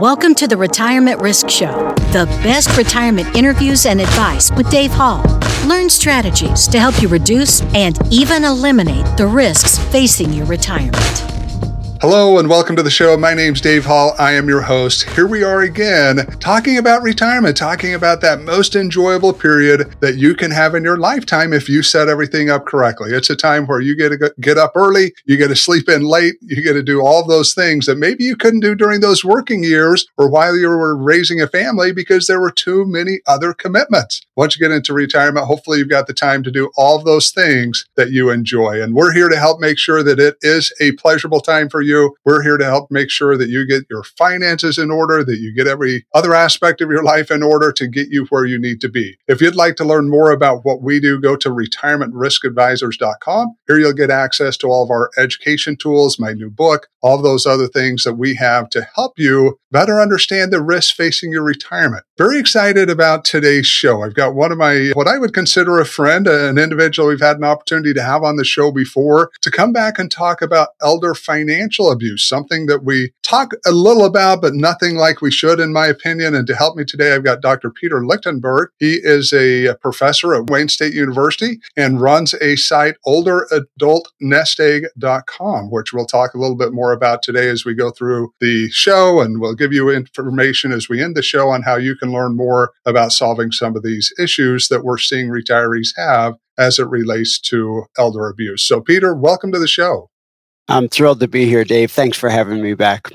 Welcome to the Retirement Risk Show, the best retirement interviews and advice with Dave Hall. Learn strategies to help you reduce and even eliminate the risks facing your retirement. Hello and welcome to the show. My name's Dave Hall. I am your host. Here we are again talking about retirement, talking about that most enjoyable period that you can have in your lifetime if you set everything up correctly. It's a time where you get to get up early, you get to sleep in late, you get to do all those things that maybe you couldn't do during those working years or while you were raising a family because there were too many other commitments. Once you get into retirement, hopefully you've got the time to do all those things that you enjoy. And we're here to help make sure that it is a pleasurable time for you. We're here to help make sure that you get your finances in order, that you get every other aspect of your life in order to get you where you need to be. If you'd like to learn more about what we do, go to retirementriskadvisors.com. Here you'll get access to all of our education tools, my new book, all those other things that we have to help you better understand the risks facing your retirement. Very excited about today's show. I've got one of my, what I would consider a friend, an individual we've had an opportunity to have on the show before to come back and talk about elder financial abuse, something that we talk a little about, but nothing like we should, in my opinion. And to help me today, I've got Dr. Peter Lichtenberg. He is a professor at Wayne State University and runs a site, olderadultnestegg.com, which we'll talk a little bit more about today as we go through the show. And we'll give you information as we end the show on how you can learn more about solving some of these issues that we're seeing retirees have as it relates to elder abuse. So, Peter, welcome to the show. I'm thrilled to be here, Dave. Thanks for having me back.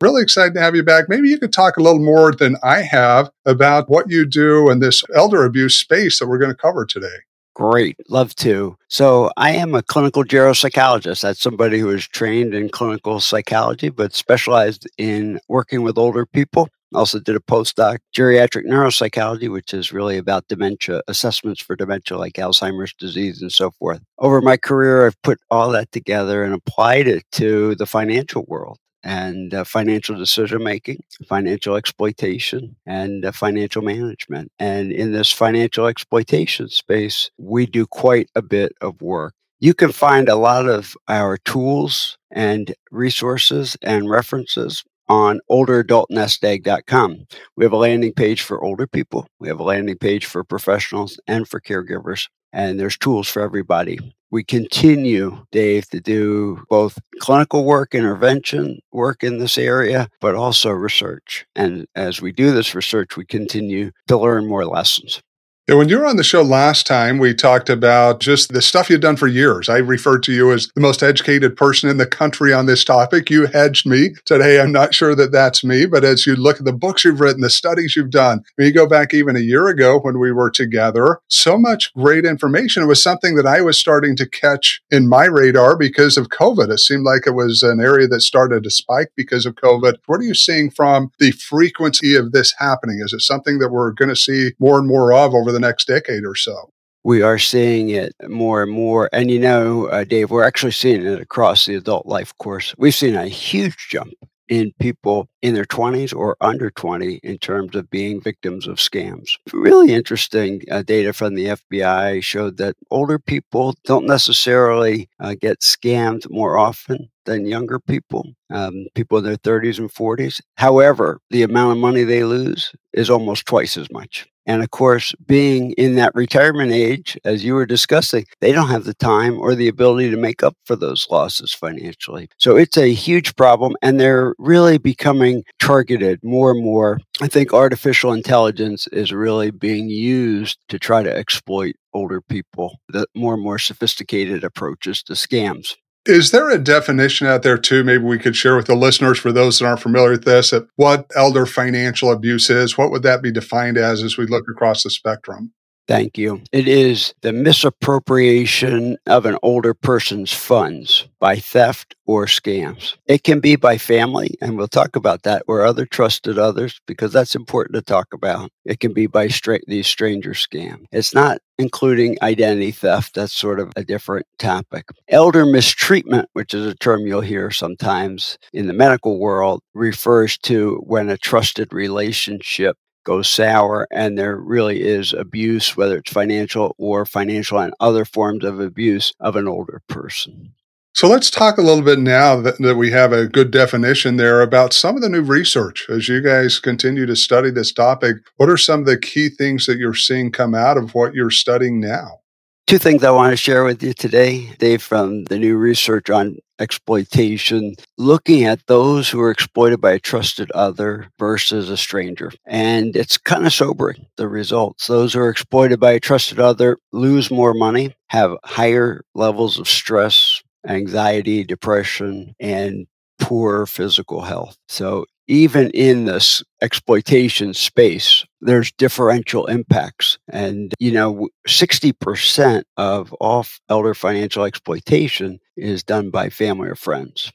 Really excited to have you back. Maybe you could talk a little more than I have about what you do in this elder abuse space that we're going to cover today. Great, love to. So, I am a clinical geropsychologist. That's somebody who is trained in clinical psychology, but specialized in working with older people. Also, did a postdoc geriatric neuropsychology, which is really about dementia assessments for dementia, like Alzheimer's disease and so forth. Over my career, I've put all that together and applied it to the financial world and uh, financial decision making, financial exploitation, and uh, financial management. And in this financial exploitation space, we do quite a bit of work. You can find a lot of our tools and resources and references on olderadultnestegg.com. We have a landing page for older people, we have a landing page for professionals and for caregivers, and there's tools for everybody we continue, Dave, to do both clinical work, intervention work in this area, but also research. And as we do this research, we continue to learn more lessons. Yeah, when you were on the show last time, we talked about just the stuff you've done for years. I referred to you as the most educated person in the country on this topic. You hedged me, said, Hey, I'm not sure that that's me. But as you look at the books you've written, the studies you've done, when you go back even a year ago when we were together, so much great information. It was something that I was starting to catch in my radar because of COVID. It seemed like it was an area that started to spike because of COVID. What are you seeing from the frequency of this happening? Is it something that we're going to see more and more of over the next decade or so. We are seeing it more and more. And you know, uh, Dave, we're actually seeing it across the adult life course. We've seen a huge jump in people in their 20s or under 20 in terms of being victims of scams. Really interesting uh, data from the FBI showed that older people don't necessarily uh, get scammed more often than younger people, um, people in their 30s and 40s. However, the amount of money they lose is almost twice as much. And of course, being in that retirement age, as you were discussing, they don't have the time or the ability to make up for those losses financially. So it's a huge problem, and they're really becoming targeted more and more. I think artificial intelligence is really being used to try to exploit older people, the more and more sophisticated approaches to scams. Is there a definition out there too? Maybe we could share with the listeners for those that aren't familiar with this, what elder financial abuse is. What would that be defined as as we look across the spectrum? Thank you. It is the misappropriation of an older person's funds by theft or scams. It can be by family, and we'll talk about that, or other trusted others, because that's important to talk about. It can be by stra- these stranger scams. It's not including identity theft. That's sort of a different topic. Elder mistreatment, which is a term you'll hear sometimes in the medical world, refers to when a trusted relationship goes sour and there really is abuse, whether it's financial or financial and other forms of abuse of an older person. So let's talk a little bit now that, that, we have a good definition there about some of the new research. As you guys continue to study this topic, what are some of the key things that you're seeing come out of what you're studying now? Two things I want to share with you today, Dave, from the new research on exploitation, looking at those who are exploited by a trusted other versus a stranger. And it's kind of sobering, the results. Those who are exploited by a trusted other lose more money, have higher levels of stress, anxiety, depression, and poor physical health. So even in this exploitation space, there's differential impacts. And, you know, 60% of all elder financial exploitation is done by family or friends.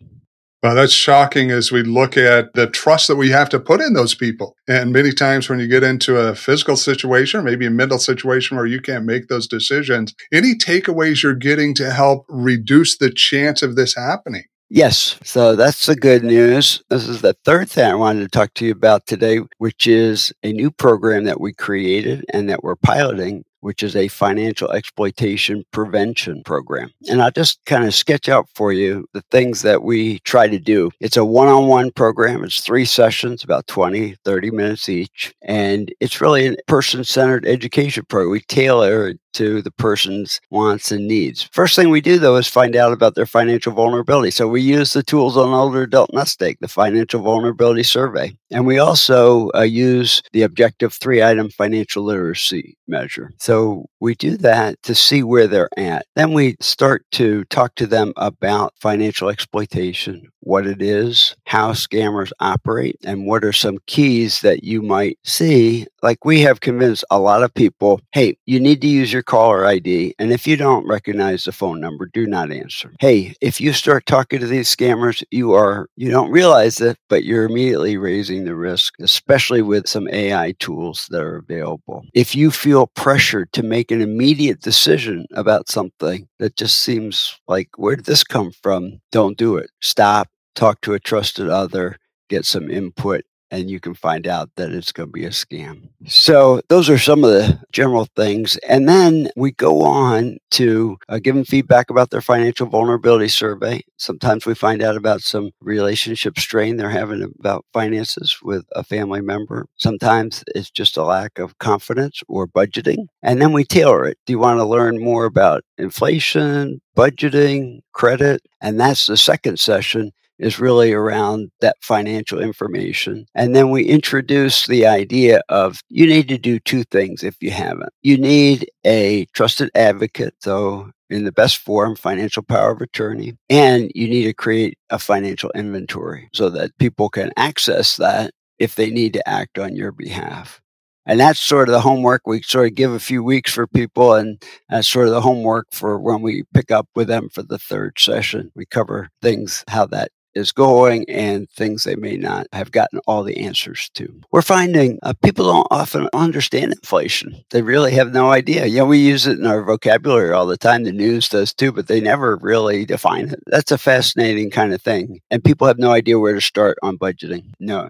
Well, that's shocking as we look at the trust that we have to put in those people. And many times when you get into a physical situation, maybe a mental situation where you can't make those decisions, any takeaways you're getting to help reduce the chance of this happening? Yes. So that's the good news. This is the third thing I wanted to talk to you about today, which is a new program that we created and that we're piloting which is a financial exploitation prevention program. And I'll just kind of sketch out for you the things that we try to do. It's a one on one program, it's three sessions, about 20, 30 minutes each. And it's really a person centered education program. We tailor it to the person's wants and needs. First thing we do, though, is find out about their financial vulnerability. So we use the tools on Older Adult Egg, the Financial Vulnerability Survey. And we also uh, use the Objective Three Item Financial Literacy Measure. So we do that to see where they're at. Then we start to talk to them about financial exploitation, what it is, how scammers operate, and what are some keys that you might see. Like we have convinced a lot of people hey, you need to use your caller ID. And if you don't recognize the phone number, do not answer. Hey, if you start talking to these scammers, you are, you don't realize it, but you're immediately raising the risk, especially with some AI tools that are available. If you feel pressured to make an immediate decision about something that just seems like, where did this come from? Don't do it. Stop talk to a trusted other, get some input, and you can find out that it's going to be a scam. So, those are some of the general things. And then we go on to uh, give them feedback about their financial vulnerability survey. Sometimes we find out about some relationship strain they're having about finances with a family member. Sometimes it's just a lack of confidence or budgeting. And then we tailor it. Do you want to learn more about inflation, budgeting, credit? And that's the second session is really around that financial information. And then we introduce the idea of you need to do two things if you haven't. You need a trusted advocate, so in the best form, financial power of attorney, and you need to create a financial inventory so that people can access that if they need to act on your behalf. And that's sort of the homework we sort of give a few weeks for people, and that's sort of the homework for when we pick up with them for the third session. We cover things, how that is going and things they may not have gotten all the answers to. We're finding uh, people don't often understand inflation. They really have no idea. You know, we use it in our vocabulary all the time. The news does too, but they never really define it. That's a fascinating kind of thing. And people have no idea where to start on budgeting. No.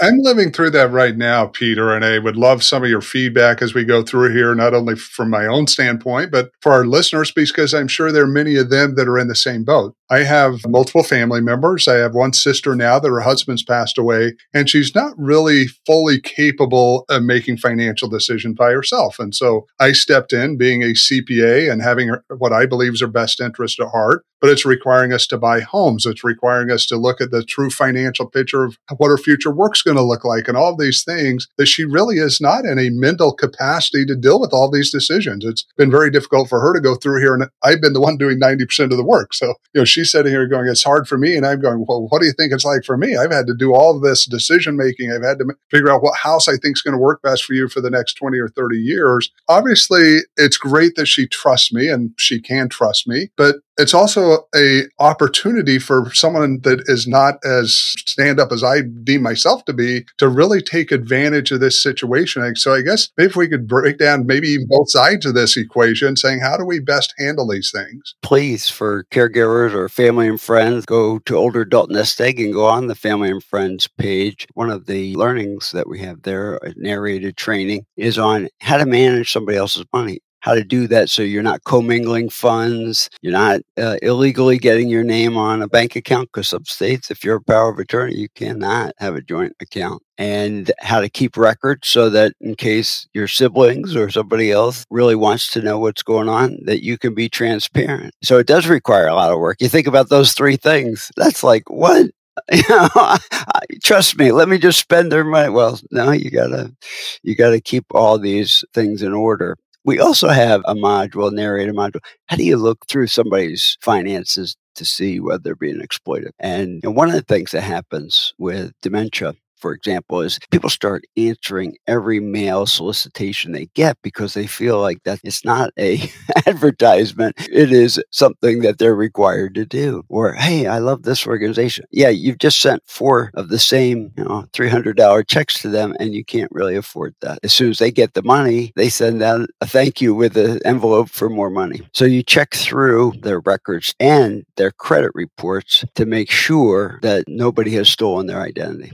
I'm living through that right now, Peter, and I would love some of your feedback as we go through here, not only from my own standpoint, but for our listeners, because I'm sure there are many of them that are in the same boat. I have multiple family members. I have one sister now that her husband's passed away, and she's not really fully capable of making financial decisions by herself. And so I stepped in being a CPA and having what I believe is her best interest at heart but it's requiring us to buy homes. It's requiring us to look at the true financial picture of what her future work's going to look like and all these things that she really is not in a mental capacity to deal with all these decisions. It's been very difficult for her to go through here. And I've been the one doing 90% of the work. So, you know, she's sitting here going, it's hard for me. And I'm going, well, what do you think it's like for me? I've had to do all this decision making. I've had to figure out what house I think is going to work best for you for the next 20 or 30 years. Obviously, it's great that she trusts me and she can trust me, but it's also a opportunity for someone that is not as stand up as I deem myself to be to really take advantage of this situation. So I guess maybe if we could break down maybe both sides of this equation, saying how do we best handle these things? Please, for caregivers or family and friends, go to Older Adult Nest Egg and go on the Family and Friends page. One of the learnings that we have there, narrated training, is on how to manage somebody else's money how to do that so you're not commingling funds, you're not uh, illegally getting your name on a bank account because some states, if you're a power of attorney, you cannot have a joint account. And how to keep records so that in case your siblings or somebody else really wants to know what's going on that you can be transparent. So it does require a lot of work. You think about those three things that's like what? You know, trust me let me just spend their money well no you gotta you gotta keep all these things in order we also have a module narrator module. How do you look through somebody's finances to see whether they're being exploited? And know, one of the things that happens with dementia for example, is people start answering every mail solicitation they get because they feel like that it's not a advertisement. It is something that they're required to do. Or, hey, I love this organization. Yeah, you've just sent four of the same, you know, $300 checks to them and you can't really afford that. As soon as they get the money, they send out a thank you with an envelope for more money. So you check through their records and their credit reports to make sure that nobody has stolen their identity.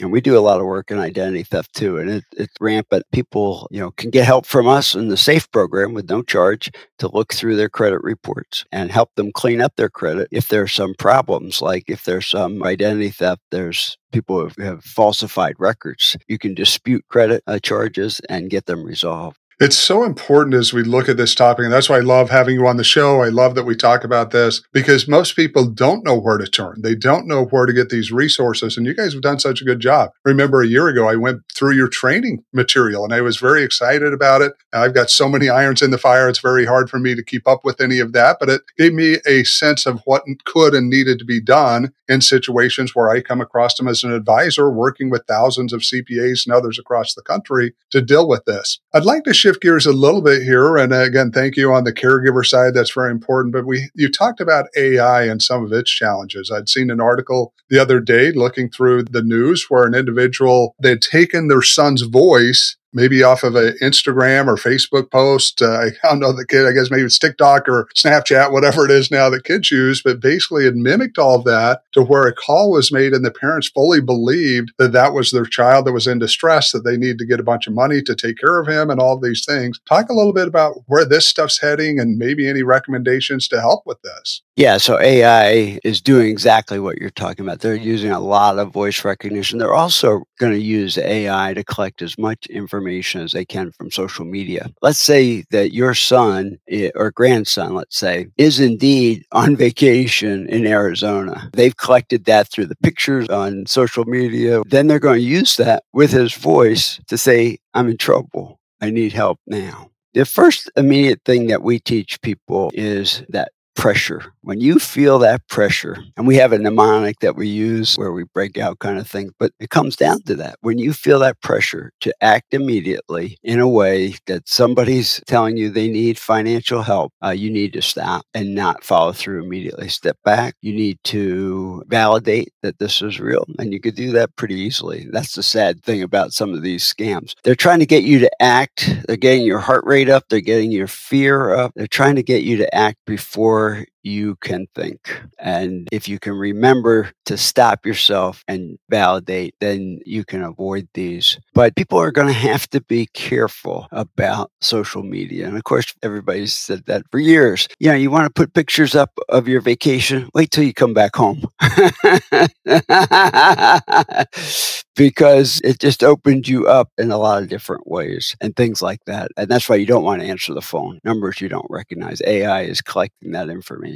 And we do a lot of work in identity theft too, and it, it's rampant. People, you know, can get help from us in the SAFE program with no charge to look through their credit reports and help them clean up their credit if there's some problems, like if there's some identity theft, there's people who have falsified records. You can dispute credit uh, charges and get them resolved. It's so important as we look at this topic. And that's why I love having you on the show. I love that we talk about this because most people don't know where to turn. They don't know where to get these resources. And you guys have done such a good job. Remember a year ago, I went through your training material and I was very excited about it. I've got so many irons in the fire. It's very hard for me to keep up with any of that, but it gave me a sense of what could and needed to be done in situations where I come across them as an advisor working with thousands of CPAs and others across the country to deal with this. I'd like to share shift gears a little bit here, and again, thank you on the caregiver side. That's very important. But we you talked about AI and some of its challenges. I'd seen an article the other day looking through the news where an individual they'd taken their son's voice maybe off of an Instagram or Facebook post. Uh, I don't know the kid, I guess maybe it's TikTok or Snapchat, whatever it is now that kids use, but basically it mimicked all of that to where a call was made and the parents fully believed that that was their child that was in distress, that they need to get a bunch of money to take care of him and all these things. Talk a little bit about where this stuff's heading and maybe any recommendations to help with this. Yeah, so AI is doing exactly what you're talking about. They're using a lot of voice recognition. They're also going to use AI to collect as much information as they can from social media. Let's say that your son eh, or grandson, let's say, is indeed on vacation in Arizona. They've collected that through the pictures on social media. Then they're going to use that with his voice to say, I'm in trouble. I need help now. The first immediate thing that we teach people is that pressure. When you feel that pressure, and we have a mnemonic that we use where we break out kind of thing, but it comes down to that. When you feel that pressure to act immediately in a way that somebody's telling you they need financial help, uh, you need to stop and not follow through immediately. Step back. You need to validate that this is real, and you could do that pretty easily. That's the sad thing about some of these scams. They're trying to get you to act. They're getting your heart rate up. They're getting your fear up. They're trying to get you to act before or you can think. And if you can remember to stop yourself and validate, then you can avoid these. But people are going to have to be careful about social media. And of course, everybody's said that for years. You know, you want to put pictures up of your vacation, wait till you come back home. because it just opened you up in a lot of different ways and things like that. And that's why you don't want to answer the phone. Numbers you don't recognize. AI is collecting that information.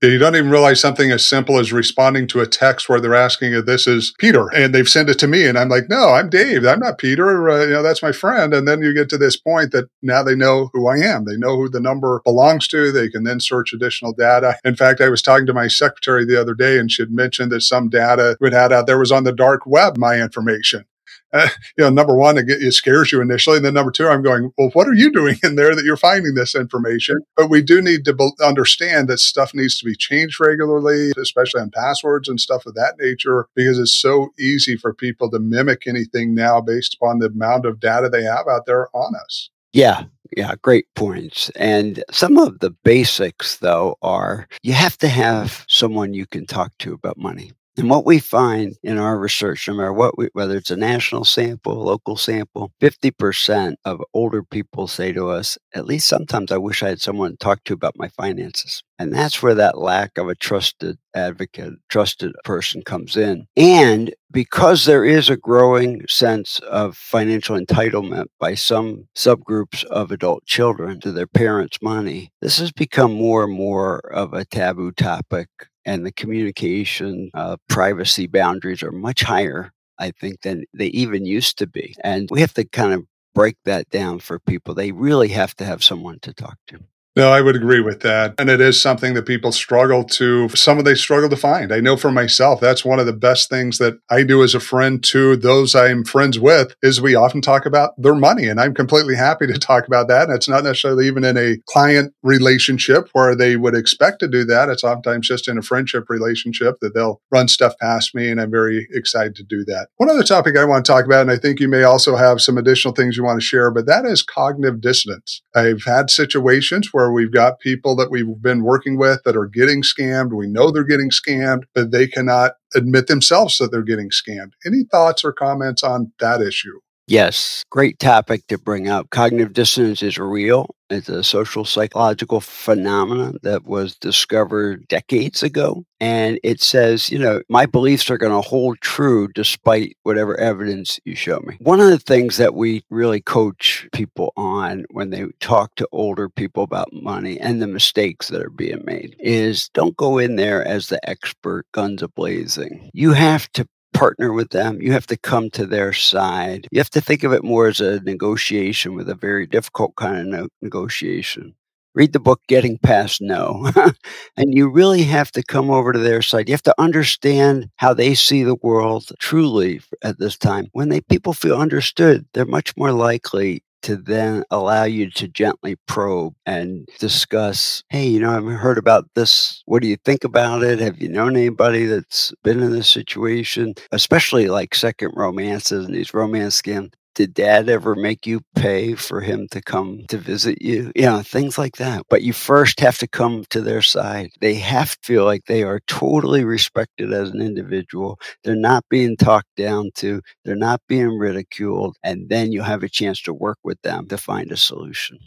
You don't even realize something as simple as responding to a text where they're asking if this is Peter and they've sent it to me. And I'm like, no, I'm Dave. I'm not Peter. Uh, you know, that's my friend. And then you get to this point that now they know who I am. They know who the number belongs to. They can then search additional data. In fact, I was talking to my secretary the other day and she had mentioned that some data we had out there was on the dark web, my information uh, you know, number one, it, it, scares you initially. And then number two, I'm going, well, what are you doing in there that you're finding this information? But we do need to be- understand that stuff needs to be changed regularly, especially on passwords and stuff of that nature, because it's so easy for people to mimic anything now based upon the amount of data they have out there on us. Yeah, yeah, great points. And some of the basics, though, are you have to have someone you can talk to about money And what we find in our research, no matter what, we, whether it's a national sample, local sample, 50% of older people say to us, at least sometimes I wish I had someone to talk to about my finances. And that's where that lack of a trusted advocate, trusted person comes in. And because there is a growing sense of financial entitlement by some subgroups of adult children to their parents' money, this has become more and more of a taboo topic and the communication uh, privacy boundaries are much higher, I think, than they even used to be. And we have to kind of break that down for people. They really have to have someone to talk to. No, I would agree with that. And it is something that people struggle to, some of they struggle to find. I know for myself, that's one of the best things that I do as a friend to those I'm friends with is we often talk about their money. And I'm completely happy to talk about that. And it's not necessarily even in a client relationship where they would expect to do that. It's oftentimes just in a friendship relationship that they'll run stuff past me. And I'm very excited to do that. One other topic I want to talk about, and I think you may also have some additional things you want to share, but that is cognitive dissonance. I've had situations where where we've got people that we've been working with that are getting scammed. We know they're getting scammed, but they cannot admit themselves that they're getting scammed. Any thoughts or comments on that issue? Yes, great topic to bring up. Cognitive dissonance is real. It's a social psychological phenomenon that was discovered decades ago. And it says, you know, my beliefs are going to hold true despite whatever evidence you show me. One of the things that we really coach people on when they talk to older people about money and the mistakes that are being made is don't go in there as the expert, guns a blazing. You have to partner with them. You have to come to their side. You have to think of it more as a negotiation with a very difficult kind of no- negotiation. Read the book Getting Past No. and you really have to come over to their side. You have to understand how they see the world truly at this time. When they people feel understood, they're much more likely to then allow you to gently probe and discuss, hey, you know, I've heard about this. What do you think about it? Have you known anybody that's been in this situation? Especially like second romances and these romance scams did dad ever make you pay for him to come to visit you? You know, things like that. But you first have to come to their side. They have to feel like they are totally respected as an individual. They're not being talked down to, they're not being ridiculed. And then you have a chance to work with them to find a solution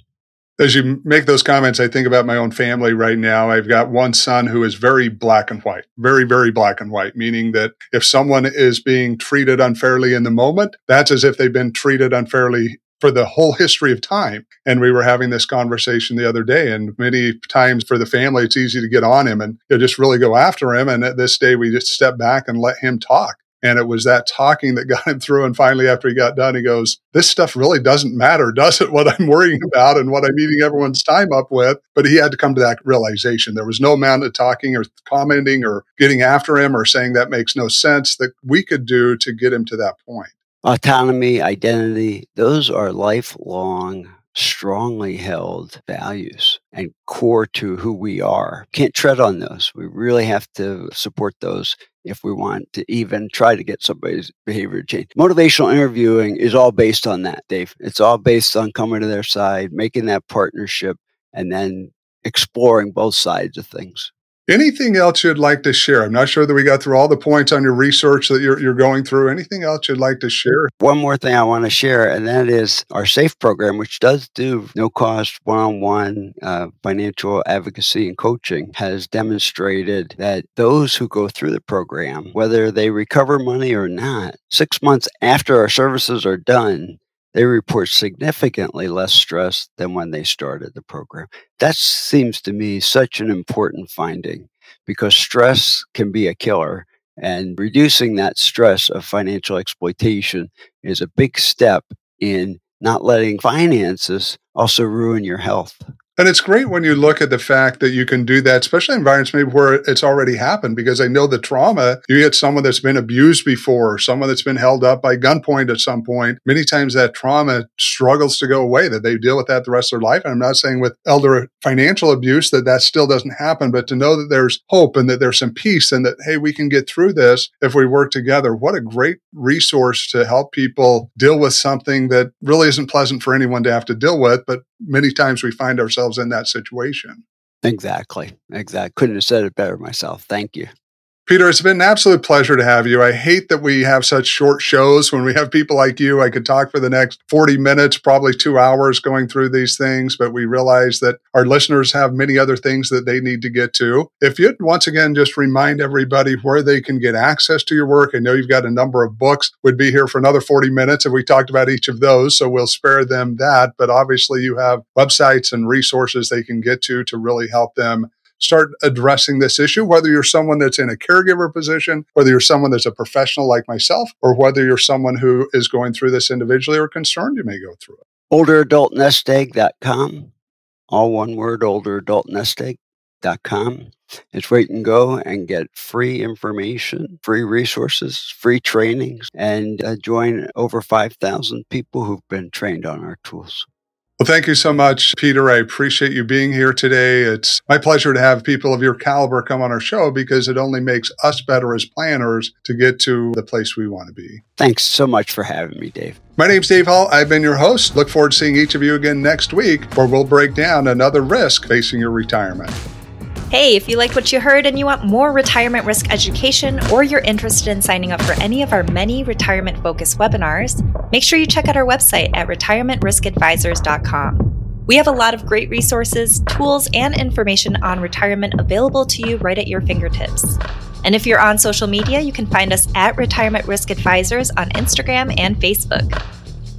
as you make those comments, I think about my own family right now. I've got one son who is very black and white, very, very black and white, meaning that if someone is being treated unfairly in the moment, that's as if they've been treated unfairly for the whole history of time. And we were having this conversation the other day, and many times for the family, it's easy to get on him and you know, just really go after him. And at this day, we just step back and let him talk. And it was that talking that got him through. And finally, after he got done, he goes, This stuff really doesn't matter, does it? What I'm worrying about and what I'm eating everyone's time up with. But he had to come to that realization. There was no amount of talking or commenting or getting after him or saying that makes no sense that we could do to get him to that point. Autonomy, identity, those are lifelong strongly held values and core to who we are. Can't tread on those. We really have to support those if we want to even try to get somebody's behavior change. Motivational interviewing is all based on that, Dave. It's all based on coming to their side, making that partnership, and then exploring both sides of things. Anything else you'd like to share? I'm not sure that we got through all the points on your research that you're, you're going through. Anything else you'd like to share? One more thing I want to share, and that is our SAFE program, which does do no cost one on one financial advocacy and coaching, has demonstrated that those who go through the program, whether they recover money or not, six months after our services are done, they report significantly less stress than when they started the program. That seems to me such an important finding because stress can be a killer. And reducing that stress of financial exploitation is a big step in not letting finances also ruin your health. And it's great when you look at the fact that you can do that, especially in environments maybe where it's already happened, because I know the trauma, you get someone that's been abused before, someone that's been held up by gunpoint at some point. Many times that trauma struggles to go away, that they deal with that the rest of their life. And I'm not saying with elder financial abuse that that still doesn't happen, but to know that there's hope and that there's some peace and that, hey, we can get through this if we work together. What a great resource to help people deal with something that really isn't pleasant for anyone to have to deal with, but many times we find ourselves in that situation. Exactly. Exactly. Couldn't have said it better myself. Thank you. Peter, it's been an absolute pleasure to have you. I hate that we have such short shows. When we have people like you, I could talk for the next 40 minutes, probably two hours going through these things, but we realize that our listeners have many other things that they need to get to. If you'd once again just remind everybody where they can get access to your work, I know you've got a number of books, would be here for another 40 minutes if we talked about each of those, so we'll spare them that. But obviously, you have websites and resources they can get to to really help them start addressing this issue, whether you're someone that's in a caregiver position, whether you're someone that's a professional like myself, or whether you're someone who is going through this individually or concerned you may go through it. OlderAdultNestEgg.com, all one word, OlderAdultNestEgg.com. It's where you can go and get free information, free resources, free trainings, and uh, join over 5,000 people who've been trained on our tools. Well, thank you so much, Peter. I appreciate you being here today. It's my pleasure to have people of your caliber come on our show because it only makes us better as planners to get to the place we want to be. Thanks so much for having me, Dave. My name's Dave Hall. I've been your host. Look forward to seeing each of you again next week where we'll break down another risk facing your retirement. Hey, if you liked what you heard and you want more retirement risk education, or you're interested in signing up for any of our many retirement focused webinars, make sure you check out our website at retirementriskadvisors.com. We have a lot of great resources, tools, and information on retirement available to you right at your fingertips. And if you're on social media, you can find us at Retirement Risk Advisors on Instagram and Facebook.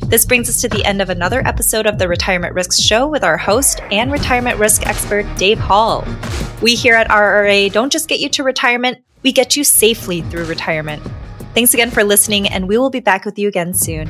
This brings us to the end of another episode of the Retirement Risks Show with our host and retirement risk expert, Dave Hall. We here at RRA don't just get you to retirement, we get you safely through retirement. Thanks again for listening, and we will be back with you again soon.